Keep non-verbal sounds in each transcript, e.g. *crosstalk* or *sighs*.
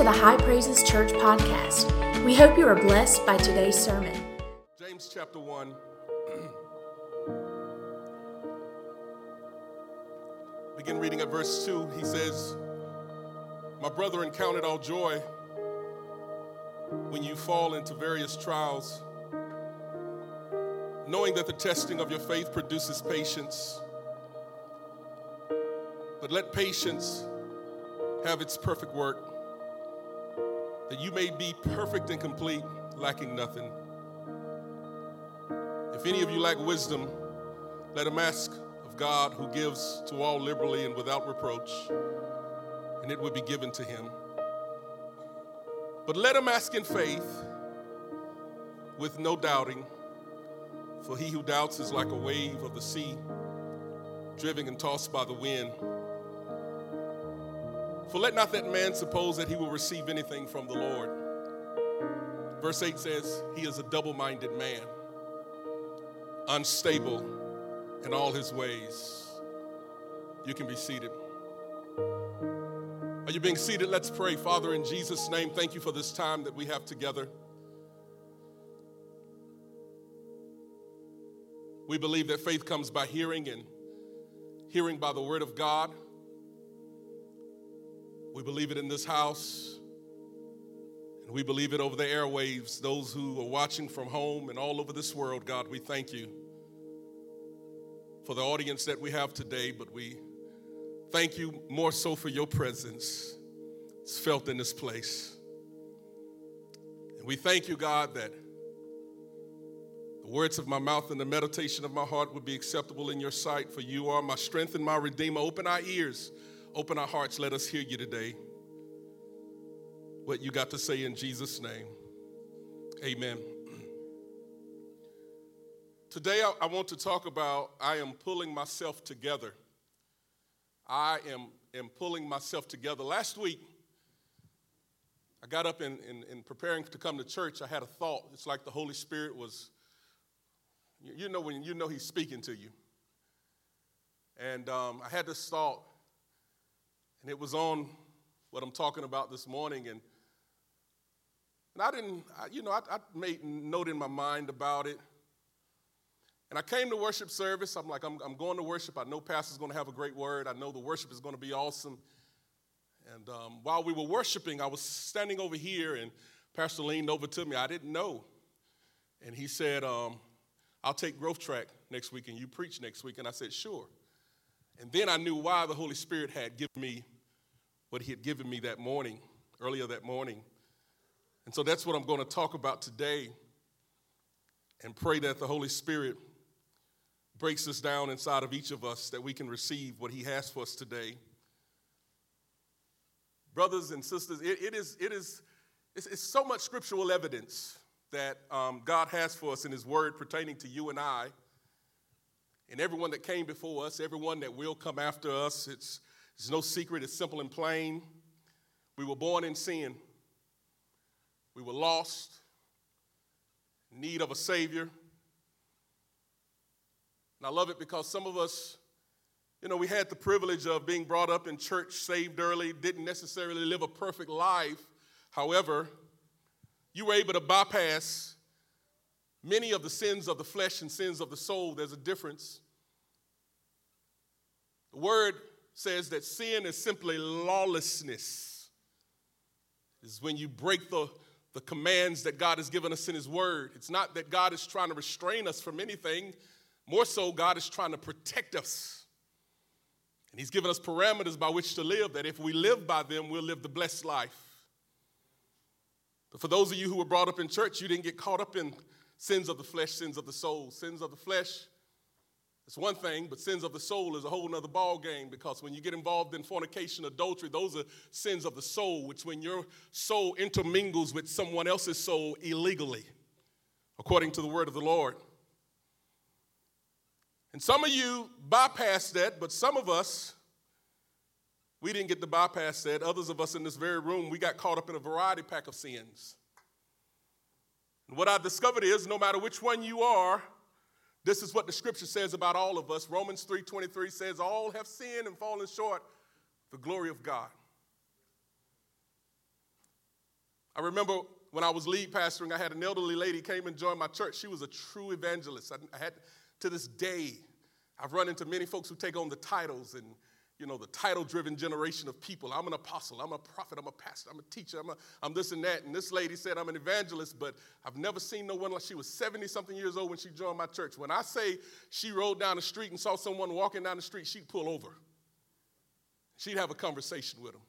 to the High Praises Church podcast. We hope you are blessed by today's sermon. James chapter 1. *clears throat* Begin reading at verse 2. He says, My brethren, count it all joy when you fall into various trials, knowing that the testing of your faith produces patience. But let patience have its perfect work, that you may be perfect and complete, lacking nothing. If any of you lack wisdom, let him ask of God, who gives to all liberally and without reproach, and it will be given to him. But let him ask in faith with no doubting, for he who doubts is like a wave of the sea, driven and tossed by the wind. For let not that man suppose that he will receive anything from the Lord. Verse 8 says, He is a double minded man, unstable in all his ways. You can be seated. Are you being seated? Let's pray. Father, in Jesus' name, thank you for this time that we have together. We believe that faith comes by hearing and hearing by the word of God. We believe it in this house, and we believe it over the airwaves. Those who are watching from home and all over this world, God, we thank you for the audience that we have today, but we thank you more so for your presence. It's felt in this place. And we thank you, God, that the words of my mouth and the meditation of my heart would be acceptable in your sight, for you are my strength and my redeemer. Open our ears Open our hearts. Let us hear you today. What you got to say in Jesus' name. Amen. *clears throat* Today, I, want to talk about I am pulling myself together. I am, am pulling myself together. Last week, I got up in, in, in, preparing to come to church. I had a thought. It's like the Holy Spirit was, you know, when you know He's speaking to you. And um, I had this thought and it was on what I'm talking about this morning. And, and I didn't, I, you know, I, I made note in my mind about it. And I came to worship service. I'm like, I'm, I'm going to worship. I know Pastor's going to have a great word. I know the worship is going to be awesome. And um, while we were worshiping, I was standing over here, and Pastor leaned over to me. I didn't know. And he said, um, I'll take Growth Track next week, and you preach next week. And I said, sure. And then I knew why the Holy Spirit had given me what He had given me that morning, earlier that morning. And so that's what I'm going to talk about today and pray that the Holy Spirit breaks us down inside of each of us that we can receive what He has for us today. Brothers and sisters, it, it is, it is it's, it's, so much scriptural evidence that um, God has for us in His Word pertaining to you and I and everyone that came before us, everyone that will come after us. It's, it's no secret, it's simple and plain. We were born in sin, we were lost, need of a Savior. And I love it because some of us, you know, we had the privilege of being brought up in church, saved early, didn't necessarily live a perfect life. However, you were able to bypass Many of the sins of the flesh and sins of the soul, there's a difference. The word says that sin is simply lawlessness. Is when you break the, the commands that God has given us in His Word. It's not that God is trying to restrain us from anything, more so, God is trying to protect us. And He's given us parameters by which to live, that if we live by them, we'll live the blessed life. But for those of you who were brought up in church, you didn't get caught up in sins of the flesh, sins of the soul. Sins of the flesh, it's one thing, but sins of the soul is a whole nother ball game because when you get involved in fornication, adultery, those are sins of the soul, which when your soul intermingles with someone else's soul illegally, according to the word of the Lord. And some of you bypassed that, but some of us, we didn't get to bypass that. Others of us in this very room, we got caught up in a variety pack of sins. And what I've discovered is no matter which one you are, this is what the scripture says about all of us. Romans 3:23 says all have sinned and fallen short the glory of God. I remember when I was lead pastoring, I had an elderly lady came and joined my church. She was a true evangelist. I, I had, to this day, I've run into many folks who take on the titles and you know, the title driven generation of people. I'm an apostle, I'm a prophet, I'm a pastor, I'm a teacher, I'm, a, I'm this and that. And this lady said I'm an evangelist, but I've never seen no one like she was 70 something years old when she joined my church. When I say she rode down the street and saw someone walking down the street, she'd pull over. She'd have a conversation with them.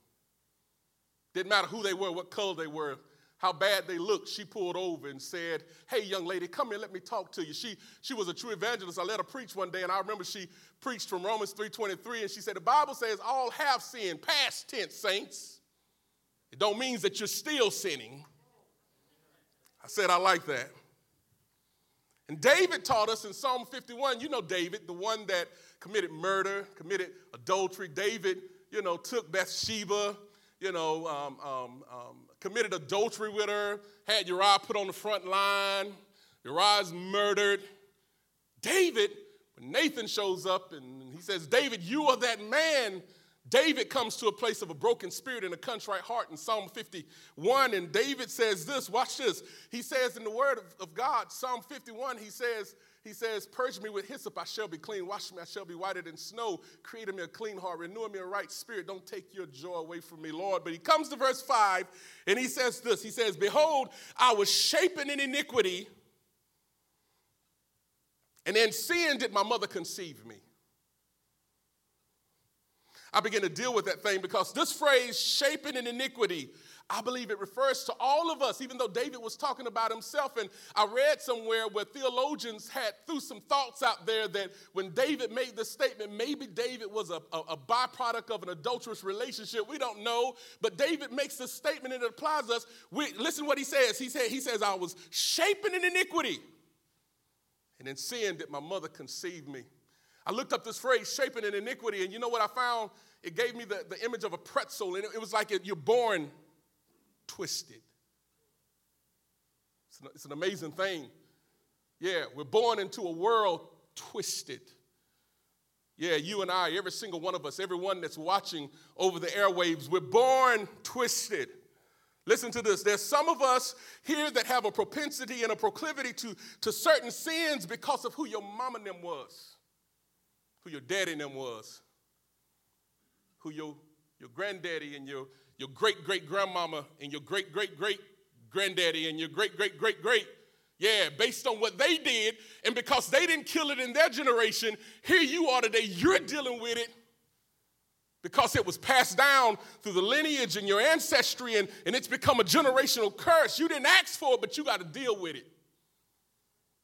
Didn't matter who they were, what color they were, how bad they looked, she pulled over and said, Hey, young lady, come here, let me talk to you. She, she was a true evangelist. I let her preach one day, and I remember she preached from Romans 3.23, and she said, The Bible says all have sinned, past tense, saints. It don't mean that you're still sinning. I said, I like that. And David taught us in Psalm 51, you know David, the one that committed murder, committed adultery. David, you know, took Bathsheba, you know, um, um, um, committed adultery with her, had Uriah put on the front line. Uriah's murdered. David, when Nathan shows up and he says, David, you are that man. David comes to a place of a broken spirit and a contrite heart in Psalm 51. And David says this, watch this. He says in the word of, of God, Psalm 51, he says, he says, Purge me with hyssop, I shall be clean. Wash me, I shall be whiter than snow. Create in me a clean heart. Renew me a right spirit. Don't take your joy away from me, Lord. But he comes to verse 5 and he says this He says, Behold, I was shapen in iniquity, and in sin did my mother conceive me. I begin to deal with that thing because this phrase, shapen in iniquity, I believe it refers to all of us, even though David was talking about himself. And I read somewhere where theologians had threw some thoughts out there that when David made this statement, maybe David was a, a, a byproduct of an adulterous relationship. We don't know. But David makes this statement and it applies us. We, listen what he says. He, said, he says, I was shapen in iniquity. And in sin did my mother conceive me. I looked up this phrase, shapen in iniquity, and you know what I found? It gave me the, the image of a pretzel, and it, it was like it, you're born twisted. It's an, it's an amazing thing. Yeah, we're born into a world twisted. Yeah, you and I, every single one of us, everyone that's watching over the airwaves, we're born twisted. Listen to this. There's some of us here that have a propensity and a proclivity to, to certain sins because of who your mama and them was, who your daddy and them was, who your, your granddaddy and your, your great great grandmama and your great great great granddaddy and your great great great great yeah, based on what they did, and because they didn't kill it in their generation, here you are today, you're dealing with it because it was passed down through the lineage and your ancestry, and, and it's become a generational curse. You didn't ask for it, but you got to deal with it.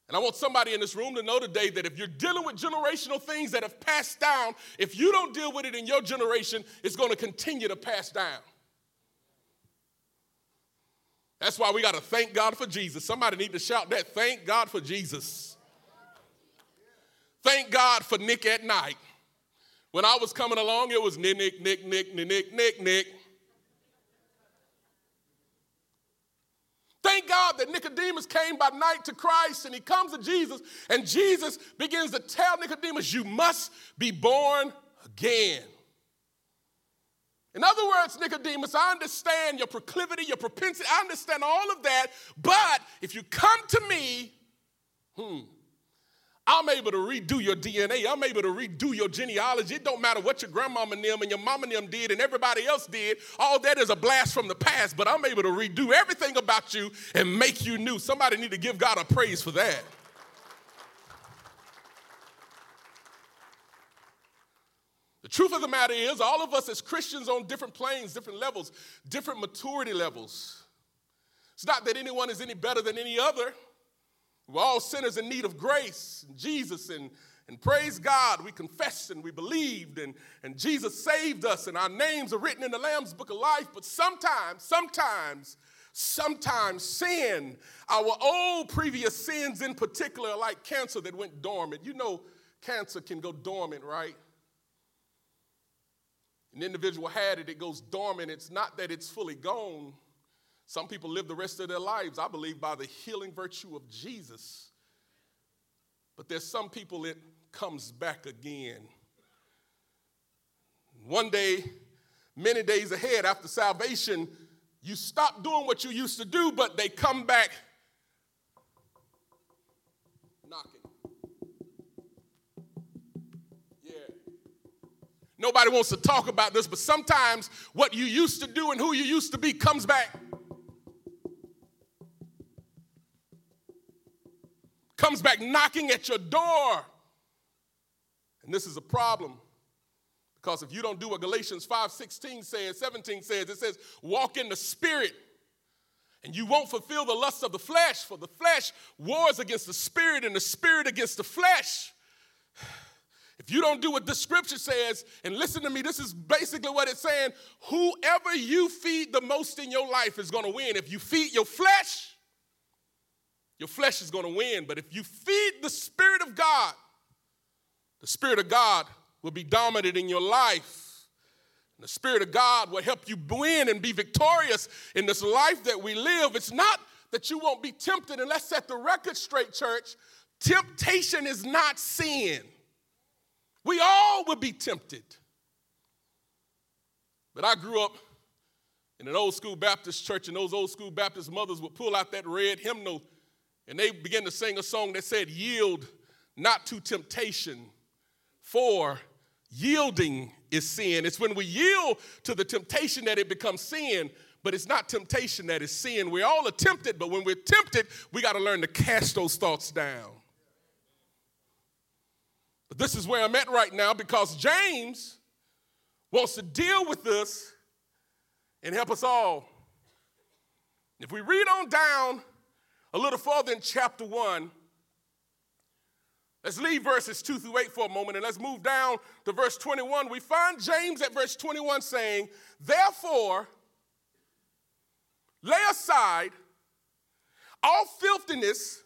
And I want somebody in this room to know today that if you're dealing with generational things that have passed down, if you don't deal with it in your generation, it's going to continue to pass down. That's why we got to thank God for Jesus. Somebody need to shout that. Thank God for Jesus. Thank God for Nick at Nite. When I was coming along, it was Nick, Nick, Nick, Nick, Nick, Nick, Nick. Thank God that Nicodemus came by night to Christ and he comes to Jesus, and Jesus begins to tell Nicodemus, You must be born again. In other words, Nicodemus, I understand your proclivity, your propensity, I understand all of that, but if you come to me, hmm, I'm able to redo your DNA. I'm able to redo your genealogy. It don't matter what your grandmama and them and your mama and them did and everybody else did. All that is a blast from the past, but I'm able to redo everything about you and make you new. Somebody need to give God a praise for that. The truth of the matter is, all of us as Christians on different planes, different levels, different maturity levels. It's not that anyone is any better than any other. We're all sinners in need of grace and Jesus, and, and praise God, we confessed and we believed, and, and Jesus saved us, and our names are written in the Lamb's book of life. But sometimes, sometimes, sometimes sin, our old previous sins in particular, like cancer that went dormant. You know, cancer can go dormant, right? an individual had it, it goes dormant. It's not that it's fully gone. Some people live the rest of their lives, I believe, by the healing virtue of Jesus. But there's some people it comes back again. One day, many days ahead after salvation, You stop doing what you used to do, but they come back knocking. Yeah. Nobody wants to talk about this, but sometimes what you used to do and who you used to be comes back. Comes back knocking at your door. And this is a problem. Because if you don't do what Galatians 5 16 says, 17 says, it says, walk in the spirit, and you won't fulfill the lust of the flesh, for the flesh wars against the spirit, and the spirit against the flesh. *sighs* If you don't do what the scripture says, and listen to me, this is basically what it's saying whoever you feed the most in your life is gonna win. If you feed your flesh, your flesh is gonna win. But if you feed the Spirit of God, the Spirit of God will be dominant in your life. And the Spirit of God will help you win and be victorious in this life that we live. It's not that you won't be tempted, and let's set the record straight, church. Temptation is not sin. We all will be tempted. But I grew up in an old school Baptist church, and those old school Baptist mothers would pull out that red hymnal and they began to sing a song that said, Yield not to temptation, for yielding is sin. It's when we yield to the temptation that it becomes sin, but it's not temptation that is sin. We're all tempted, but when we're tempted, we got to learn to cast those thoughts down. But this is where I'm at right now because James wants to deal with this and help us all. If we read on down a little further in chapter 1, Let's leave verses 2 through 8 for a moment and let's move down to verse 21. We find James at verse 21 saying, Therefore, lay aside all filthiness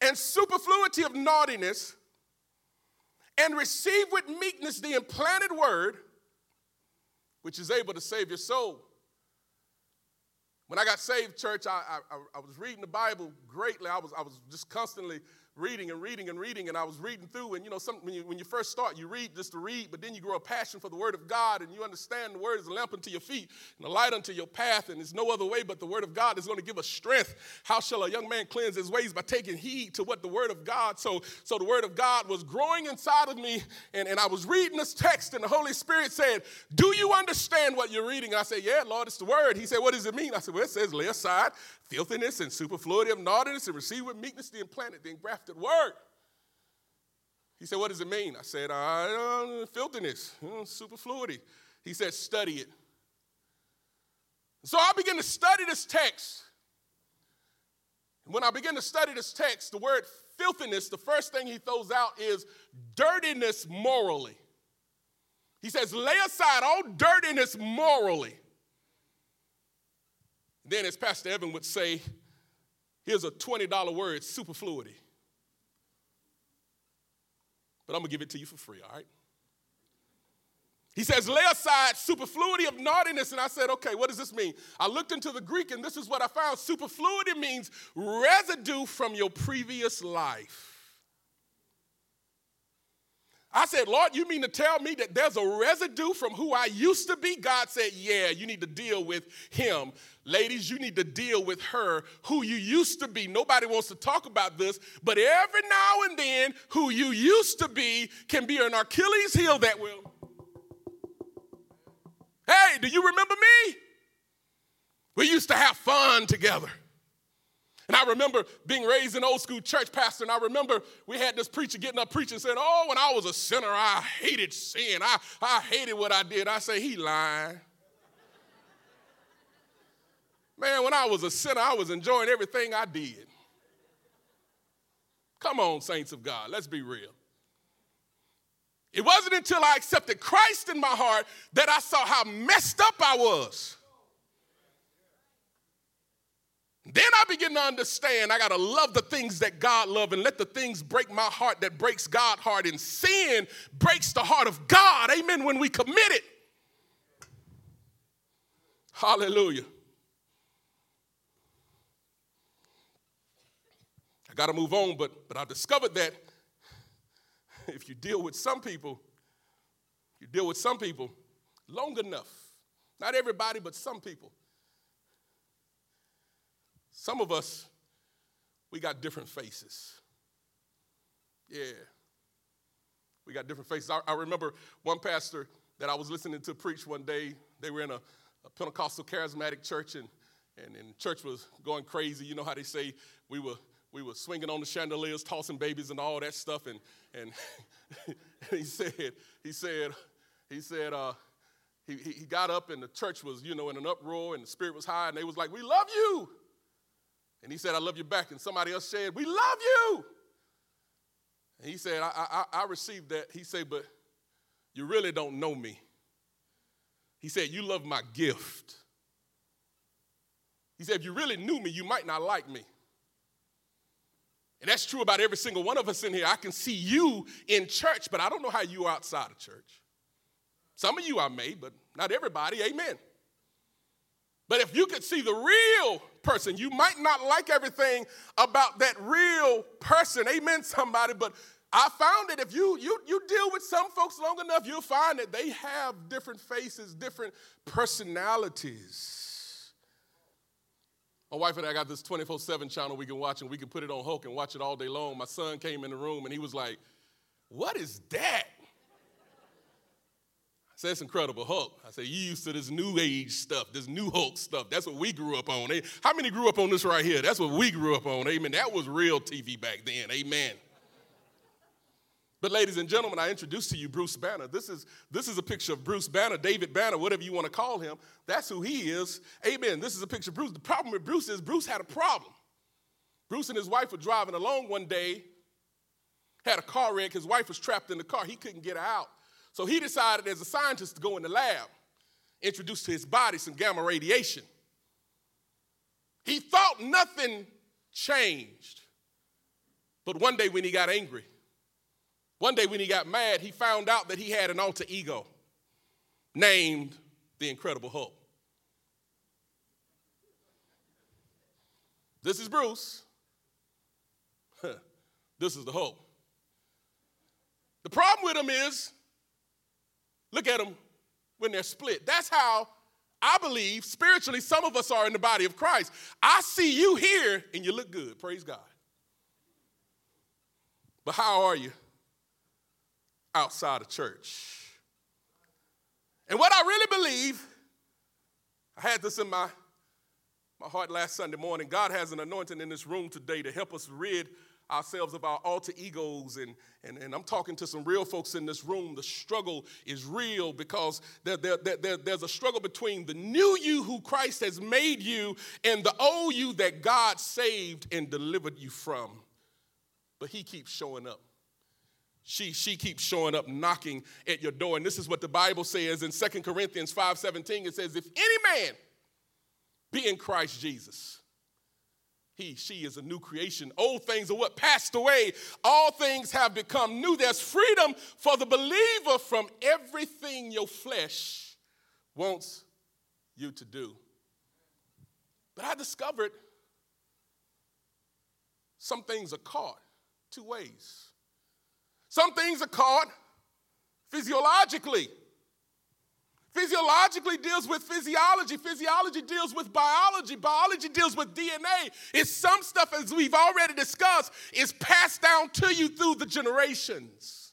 and superfluity of naughtiness and receive with meekness the implanted word, which is able to save your soul. When I got saved, church, I, I, I was reading the Bible greatly. I was, I was just constantly reading and reading and reading, and I was reading through. And you know, some, when, you, when you first start, you read just to read, but then you grow a passion for the Word of God, and you understand the Word is a lamp unto your feet and a light unto your path, and there's no other way but the Word of God is going to give us strength. How shall a young man cleanse his ways by taking heed to what the Word of God? So, so the Word of God was growing inside of me, and, and I was reading this text, and the Holy Spirit said, Do you understand what you're reading? I said, Yeah, Lord, it's the Word. He said, What does it mean? I said, Well, it says, lay aside filthiness and superfluity of naughtiness and receive with meekness the implanted, the engrafted Word. He said, What does it mean? I said, uh, Filthiness, uh, superfluity. He said, Study it. So I began to study this text. And when I began to study this text, the word filthiness, the first thing he throws out is dirtiness morally. He says, Lay aside all dirtiness morally. Then, as Pastor Evan would say, here's a $20 word superfluity but I'm gonna give it to you for free, all right? He says, lay aside superfluity of naughtiness. And I said, okay, what does this mean? I looked into the Greek and this is what I found. Superfluity means residue from your previous life. I said, Lord, you mean to tell me that there's a residue from who I used to be? God said, Yeah, you need to deal with him. Ladies, you need to deal with her, who you used to be. Nobody wants to talk about this, but every now and then, who you used to be can be an Achilles heel that will. Hey, do you remember me? We used to have fun together. And I remember being raised in old school church pastor, and I remember we had this preacher getting up preaching saying, Oh, when I was a sinner, I hated sin. I, I hated what I did. I say, He lying. Man, when I was a sinner, I was enjoying everything I did. Come on, saints of God, let's be real. It wasn't until I accepted Christ in my heart that I saw how messed up I was. Then I begin to understand I got to love the things that God loves and let the things break my heart that breaks God's heart. And sin breaks the heart of God. Amen. When we commit it. Hallelujah. Got to move on, but, but I discovered that if you deal with some people, you deal with some people long enough, not everybody, but some people, some of us, we got different faces. Yeah. We got different faces. I, I remember one pastor that I was listening to preach one day. They were in a, a Pentecostal charismatic church, and, and, and church was going crazy. You know how they say we were we were swinging on the chandeliers, tossing babies and all that stuff. And, and *laughs* he said, he said, he said, uh, he, he got up and the church was, you know, in an uproar and the spirit was high and they was like, we love you. And he said, I love you back. And somebody else said, we love you. And he said, I, I, I received that. He said, but you really don't know me. He said, you love my gift. He said, if you really knew me, you might not like me. And that's true about every single one of us in here. I can see you in church, but I don't know how you are outside of church. Some of you I may, but not everybody. Amen. But if you could see the real person, you might not like everything about that real person. Amen, somebody. But I found that if you, you, you deal with some folks long enough, you'll find that they have different faces, different personalities. My wife and I got this 24 7 channel we can watch, and we can put it on Hulk and watch it all day long. My son came in the room and he was like, What is that? I said, It's Incredible Hulk. I said, You used to this new age stuff, this new Hulk stuff. That's what we grew up on. How many grew up on this right here? That's what we grew up on. Amen. That was real TV back then. Amen. But, ladies and gentlemen, I introduce to you Bruce Banner. This is, this is a picture of Bruce Banner, David Banner, whatever you want to call him. That's who he is. Amen. This is a picture of Bruce. The problem with Bruce is Bruce had a problem. Bruce and his wife were driving along one day, had a car wreck. His wife was trapped in the car. He couldn't get her out. So he decided, as a scientist, to go in the lab, introduce to his body some gamma radiation. He thought nothing changed. But one day when he got angry, one day when he got mad, he found out that he had an alter ego named the Incredible Hulk. This is Bruce. this is the Hulk. The problem with them is, look at them when they're split. That's how I believe spiritually some of us are in the body of Christ. I see you here and you look good. Praise God. But how are you outside of church. And what I really believe, I had this in my, my heart last Sunday morning. God has an anointing in this room today to help us rid ourselves of our alter egos. And, and, and I'm talking to some real folks in this room. The struggle is real because there, there, there, there's a struggle between the new you who Christ has made you and the old you that God saved and delivered you from. But He keeps showing up. She, she keeps showing up knocking at your door. And this is what the Bible says in 2 Corinthians 5:17. It says, if any man be in Christ Jesus, he, she is a new creation. Old things are what passed away. All things have become new. There's freedom for the believer from everything your flesh wants you to do. But I discovered some things are caught two ways. Some things are caught physiologically. Physiologically deals with physiology. Physiology deals with biology. Biology deals with DNA. It's some stuff, as we've already discussed, is passed down to you through the generations.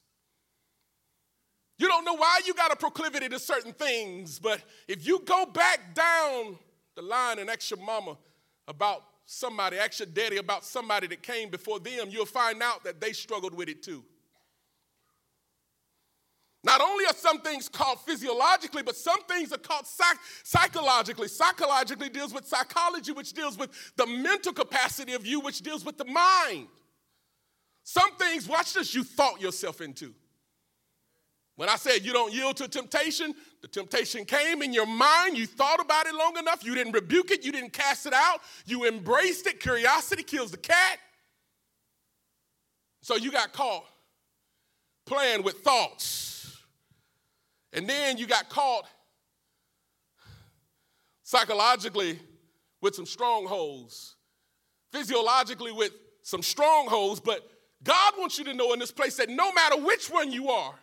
You don't know why you got a proclivity to certain things, but if you go back down the line and ask your mama about somebody, ask your daddy about somebody that came before them, you'll find out that they struggled with it too. Not only are some things caught physiologically, but some things are caught psych- psychologically. Psychologically deals with psychology, which deals with the mental capacity of you, which deals with the mind. Some things, watch this, you thought yourself into. When I said you don't yield to temptation, the temptation came in your mind. You thought about it long enough. You didn't rebuke it. You didn't cast it out. You embraced it. Curiosity kills the cat. So you got caught playing with thoughts and then you got caught psychologically with some strongholds, physiologically with some strongholds, but God wants you to know in this place that no matter which one you are,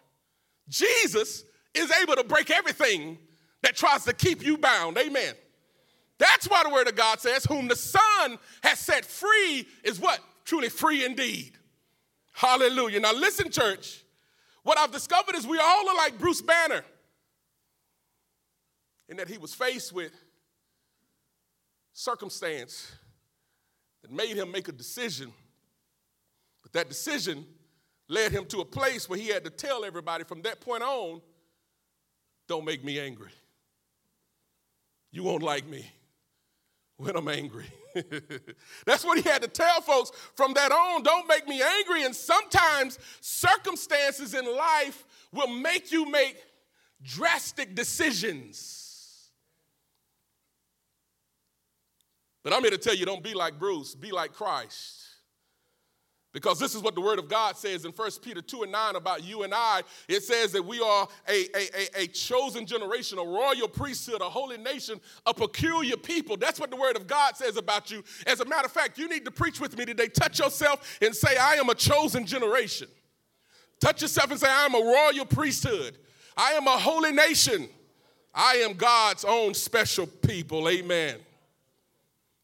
Jesus is able to break everything that tries to keep you bound. Amen. That's why the word of God says, Whom the Son has set free is what? Truly free indeed. Hallelujah. Now, listen, church. What I've discovered is we all are like Bruce Banner in that he was faced with circumstance that made him make a decision. But that decision led him to a place where he had to tell everybody from that point on don't make me angry. You won't like me when I'm angry. *laughs* That's what he had to tell folks from that on. Don't make me angry. And sometimes circumstances in life will make you make drastic decisions. But I'm here to tell you don't be like Bruce, be like Christ. Because this is what the Word of God says in 1 Peter 2 and 9 about you and I. It says that we are a, a, a, chosen generation, a royal priesthood, a holy nation, a peculiar people. That's what the Word of God says about you. As a matter of fact, you need to preach with me today. Touch yourself and say, I am a chosen generation. Touch yourself and say, I am a royal priesthood. I am a holy nation. I am God's own special people. Amen.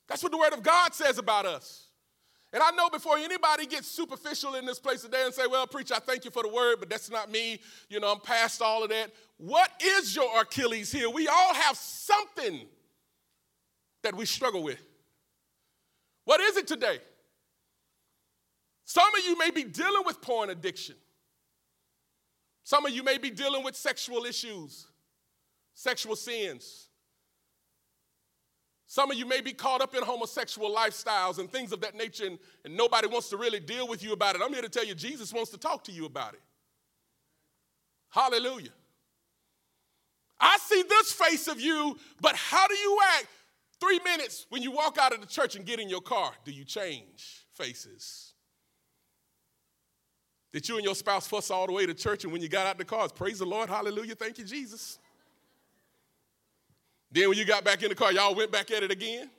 That's what the Word of God says about us. And I know before anybody gets superficial in this place today and say, well, preacher, I thank you for the word, but that's not me. You know, I'm past all of that. What is your Achilles heel? We all have something that we struggle with. What is it today? Some of you may be dealing with porn addiction. Some of you may be dealing with sexual issues, sexual sins. Some of you may be caught up in homosexual lifestyles and things of that nature, and, and, nobody wants to really deal with you about it. I'm here to tell you, Jesus wants to talk to you about it. Hallelujah. I see this face of you, but how do you act? Three minutes when you walk out of the church and get in your car, do you change faces? Did you and your spouse fuss all the way to church, and when you got out the car, praise the Lord, hallelujah, thank you, Jesus? Then when you got back in the car, y'all went back at it again.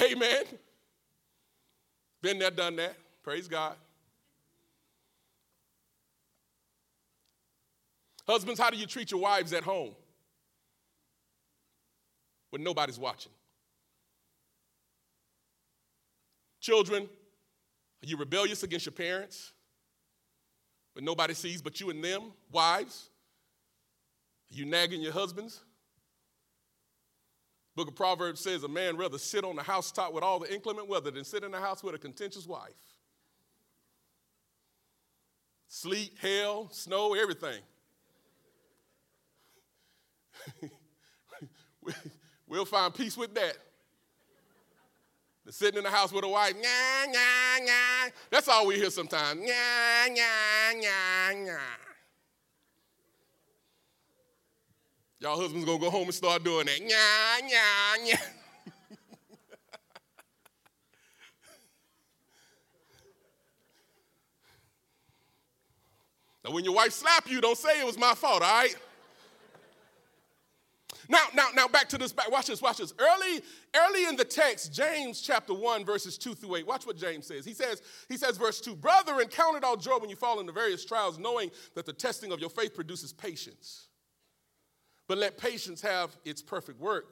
Amen. Been there, done that. Praise God. Husbands, how do you treat your wives at home when nobody's watching? Children, are you rebellious against your parents when nobody sees but you and them? Wives, are you nagging your husbands? Book of Proverbs says a man rather sit on the housetop with all the inclement weather than sit in the house with a contentious wife. Sleet, hail, snow, everything. *laughs* we'll find peace with that. The sitting in the house with a wife, nah, nah, nah. That's all we hear sometimes. Nah, nah, nah, nah. Y'all husbands gonna go home and start doing that. *laughs* Now, when your wife slap you, don't say it was my fault, all right? Now, now, now back to this. Back, watch this, watch this. Early, early in the text, James chapter 1, verses 2 through 8. Watch what James says. He says, he says, verse 2, Brethren, count it all joy when you fall into various trials, knowing that the testing of your faith produces patience. But let patience have its perfect work,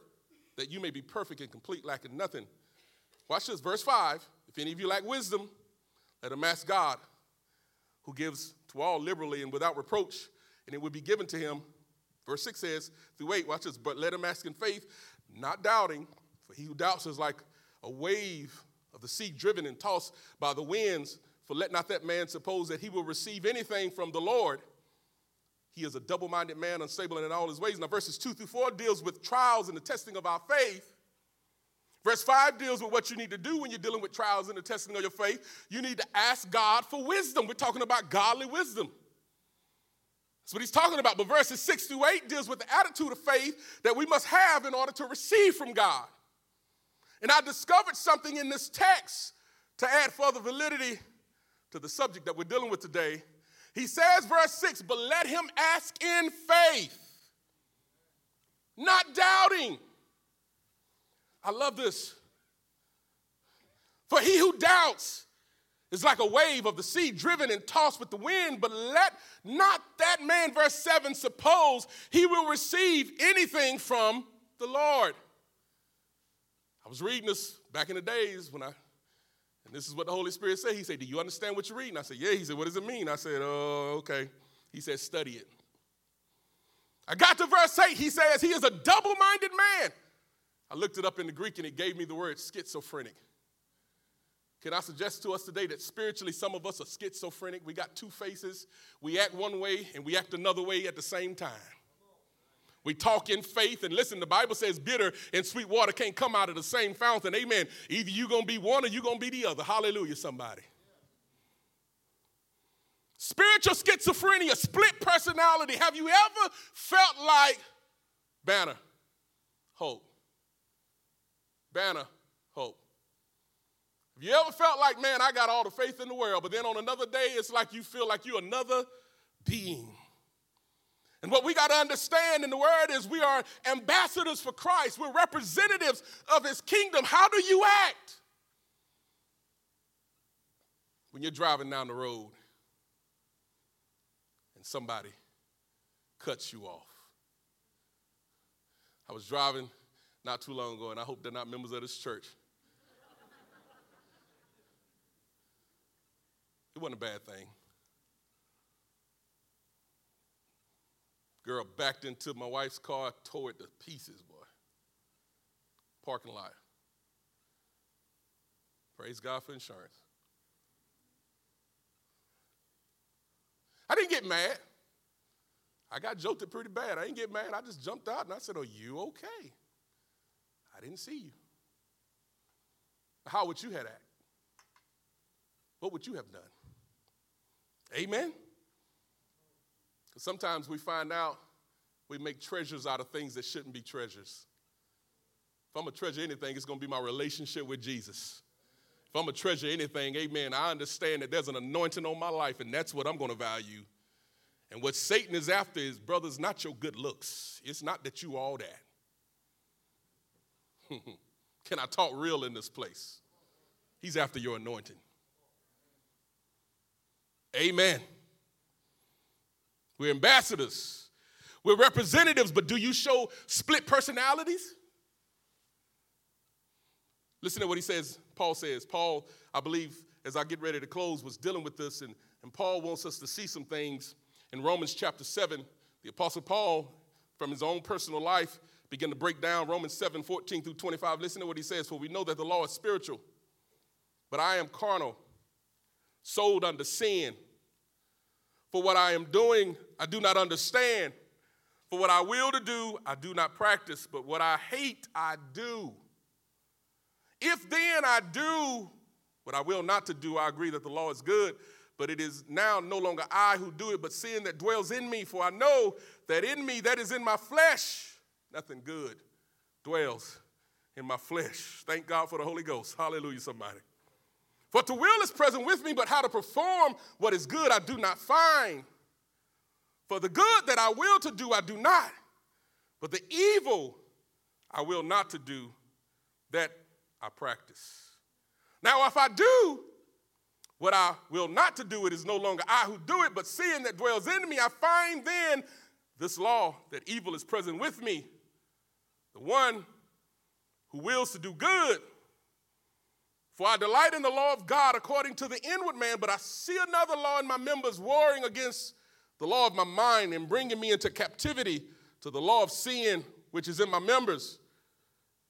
that you may be perfect and complete, lacking nothing. Watch this, verse 5. If any of you lack wisdom, let him ask God, who gives to all liberally and without reproach, and it will be given to him. Verse 6 says, through 8, watch this, but let him ask in faith, not doubting, for he who doubts is like a wave of the sea driven and tossed by the winds. For let not that man suppose that he will receive anything from the Lord. He is a double minded man, unstable in all his ways. Now, verses 2 through 4 deals with trials and the testing of our faith. Verse 5 deals with what you need to do when you're dealing with trials and the testing of your faith. You need to ask God for wisdom. We're talking about godly wisdom. That's what he's talking about. But verses 6 through 8 deals with the attitude of faith that we must have in order to receive from God. And I discovered something in this text to add further validity to the subject that we're dealing with today he says, verse 6, but let him ask in faith, not doubting. I love this. For he who doubts is like a wave of the sea driven and tossed with the wind, but let not that man, verse 7, suppose he will receive anything from the Lord. I was reading this back in the days when I, and this is what the Holy Spirit said. He said, Do you understand what you're reading? I said, Yeah. He said, What does it mean? I said, Oh, okay. He said, Study it. I got to verse 8. He says, He is a double minded man. I looked it up in the Greek and it gave me the word schizophrenic. Can I suggest to us today that spiritually some of us are schizophrenic? We got two faces. We act one way and we act another way at the same time. We talk in faith, and listen, the Bible says bitter and sweet water can't come out of the same fountain. Amen. Either you're going to be one or you're going to be the other. Hallelujah, somebody. Spiritual schizophrenia, split personality. Have you ever felt like Banner, hope? Banner, hope. Have you ever felt like, man, I got all the faith in the world, but then on another day, it's like you feel like you're another being? And what we got to understand in the word is we are ambassadors for Christ. We're representatives of his kingdom. How do you act when you're driving down the road and somebody cuts you off. I was driving not too long ago, and I hope they're not members of this church. It wasn't a bad thing. Girl backed into my wife's car, tore it to pieces, boy. Parking lot. Praise God for insurance. I didn't get mad. I got jolted pretty bad. I didn't get mad. I just jumped out and I said, Are you okay? I didn't see you. How would you have acted? What would you have done? Amen? Sometimes we find out we make treasures out of things that shouldn't be treasures. If I'm going to treasure anything, it's going to be my relationship with Jesus. If I'm going to treasure anything, amen, I understand that there's an anointing on my life, and that's what I'm going to value. And what Satan is after is, brothers, not your good looks. It's not that you all that. *laughs* Can I talk real in this place? He's after your anointing. Amen. We're ambassadors. We're representatives, but do you show split personalities? Listen to what he says, Paul says. Paul, I believe, as I get ready to close, was dealing with this, and, and Paul wants us to see some things in Romans chapter 7. The Apostle Paul, from his own personal life, began to break down Romans 7 14 through 25. Listen to what he says For we know that the law is spiritual, but I am carnal, sold under sin. For what I am doing, I do not understand. For what I will to do, I do not practice, but what I hate, I do. If then I do what I will not to do, I agree that the law is good, but it is now no longer I who do it, but sin that dwells in me. For I know that in me, that is in my flesh, nothing good dwells in my flesh. Thank God for the Holy Ghost. Hallelujah, somebody. For the will is present with me, but how to perform what is good I do not find. For the good that I will to do, I do not. But the evil I will not to do, that I practice. Now, if I do what I will not to do, it is no longer I who do it, but sin that dwells in me. I find then this law that evil is present with me. The one who wills to do good. For I delight in the law of God according to the inward man, but I see another law in my members warring against the law of my mind and bringing me into captivity to the law of sin which is in my members.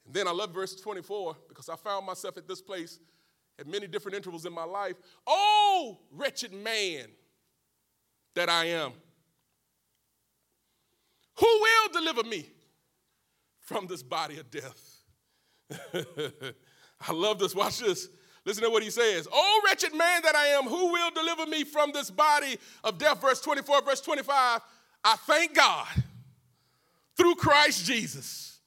And then I love verse 24 because I found myself at this place at many different intervals in my life. Oh, wretched man that I am. Who will deliver me from this body of death? *laughs* I love this. Watch this. Listen to what he says. Oh, wretched man that I am, who will deliver me from this body of death? Verse 24, verse 25. I thank God through Christ Jesus.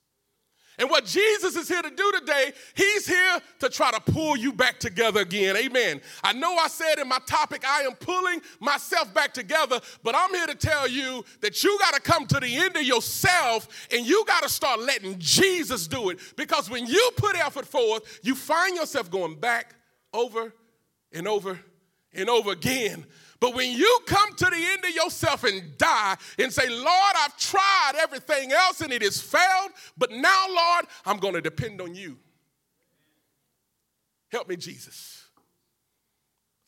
And what Jesus is here to do today, he's here to try to pull you back together again. Amen. I know I said in my topic, I am pulling myself back together, but I'm here to tell you that you got to come to the end of yourself and you got to start letting Jesus do it. Because when you put effort forth, you find yourself going back over and over and over again but when you come to the end of yourself and die and say, Lord, I've tried everything else and it has failed, but now, Lord, I'm going to depend on you. Help me, Jesus.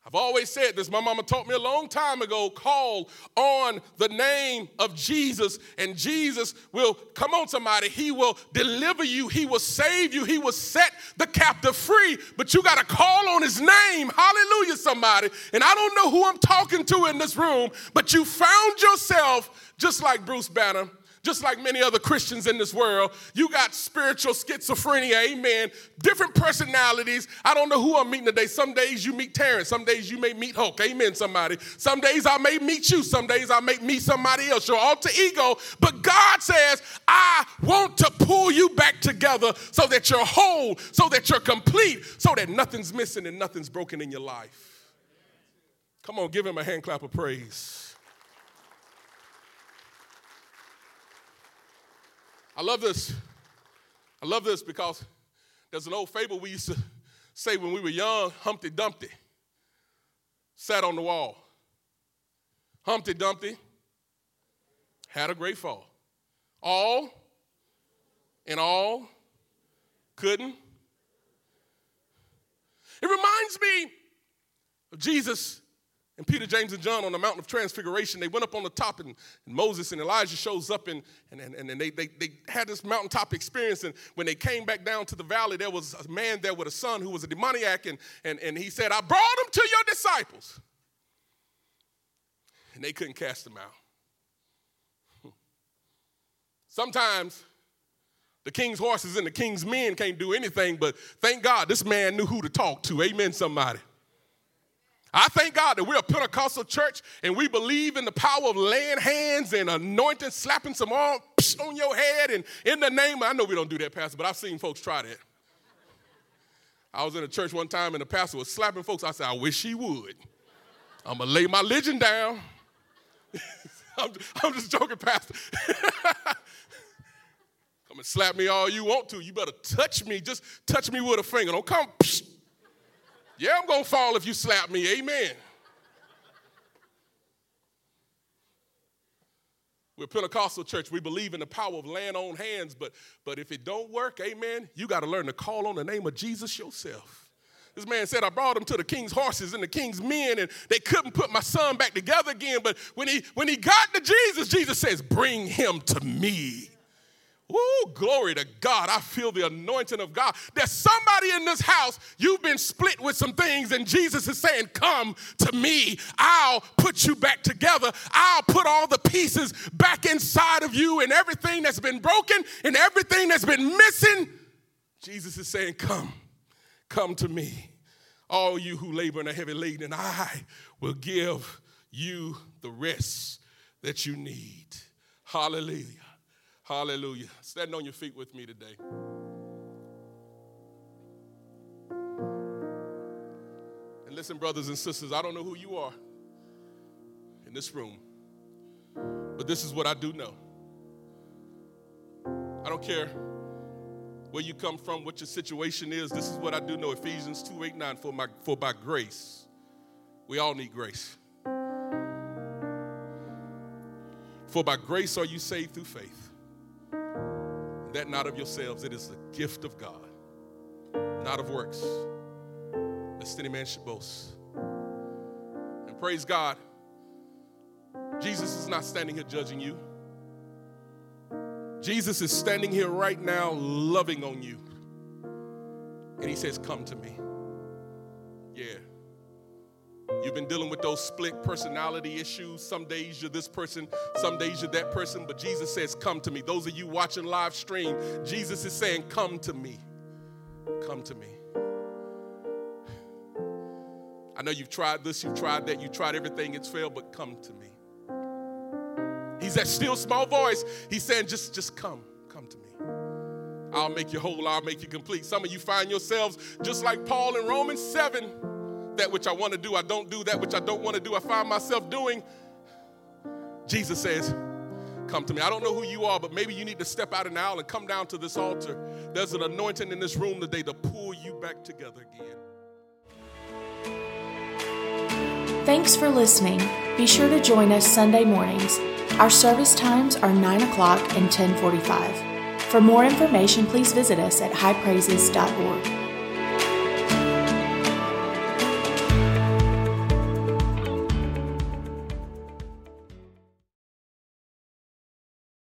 I've always said this. My mama taught me a long time ago call on the name of Jesus, and Jesus will, come on, somebody, he will deliver you, he will save you, he will set the captive free. But you got to call on his name. Hallelujah, somebody. And I don't know who I'm talking to in this room, but you found yourself just like Bruce Banner just like many other Christians in this world. You got spiritual schizophrenia, amen. Different personalities. I don't know who I'm meeting today. Some days you meet Terrence, some days you may meet Hulk, amen, somebody. Some days I may meet you, some days I may meet somebody else, your alter ego. But God says, I want to pull you back together so that you're whole, so that you're complete, so that nothing's missing and nothing's broken in your life. Come on, give him a hand clap of praise. I love this. I love this because there's an old fable we used to say when we were young Humpty Dumpty sat on the wall. Humpty Dumpty had a great fall. All and all couldn't. It reminds me of Jesus and Peter, James, and John on the mountain of transfiguration, they went up on the top, and, and Moses and Elijah shows up, and, and, and, and they, they, they had this mountaintop experience. And when they came back down to the valley, there was a man there with a son who was a demoniac, and, and, and he said, I brought him to your disciples. And they couldn't cast him out. Sometimes the king's horses and the king's men can't do anything, but thank God this man knew who to talk to. Amen, somebody. I thank God that we're a Pentecostal church and we believe in the power of laying hands and anointing, slapping some arm on your head and in the name. I know we don't do that, Pastor, but I've seen folks try that. I was in a church one time and the pastor was slapping folks. I said, I wish he would. I'm to lay my religion down. *laughs* I'm, I'm, just joking, Pastor. *laughs* come and slap me all you want to. You better touch me. Just touch me with a finger. Don't come. Psh, yeah, I'm going to fall if you slap me. Amen. We're Pentecostal church. We believe in the power of laying on hands, but, but if it don't work, amen, you got to learn to call on the name of Jesus yourself. This man said, I brought him to the king's horses and the king's men, and they couldn't put my son back together again. But when he when he got to Jesus, Jesus says, Bring him to me. Ooh, glory to God. I feel the anointing of God. There's somebody in this house, you've been split with some things, and Jesus is saying, Come to me. I'll put you back together. I'll put all the pieces back inside of you, and everything that's been broken and everything that's been missing. Jesus is saying, Come, come to me. All you who labor and are heavy laden, and I will give you the rest that you need. Hallelujah. Hallelujah. Stand on your feet with me today. And listen, brothers and sisters, I don't know who you are in this room, but this is what I do know. I don't care where you come from, what your situation is. This is what I do know. Ephesians 2 8 9, for, my, for by grace, we all need grace. For by grace are you saved through faith that not of yourselves, it is the gift of God, not of works, lest any man should boast. And praise God, Jesus is not standing here judging you. Jesus is standing here right now loving on you. And he says, Come to me. Yeah. You've been dealing with those split personality issues. Some days you're this person, some days you're that person, but Jesus says, Come to me. Those of you watching live stream, Jesus is saying, Come to me. Come to me. I know you've tried this, you've tried that, you've tried everything, it's failed, but come to me. He's that still small voice. He's saying, just, just come, come to me. I'll make you whole, I'll make you complete. Some of you find yourselves just like Paul in Romans 7 that which I want to do, I don't do. That which I don't want to do, I find myself doing. Jesus says, Come to me. I don't know who you are, but maybe you need to step out in the aisle and come down to this altar. There's an anointing in this room today to pull you back together again. Thanks for listening. Be sure to join us Sunday mornings. Our service times are 9 o'clock and 1045. For more information, please visit us at highpraises.org.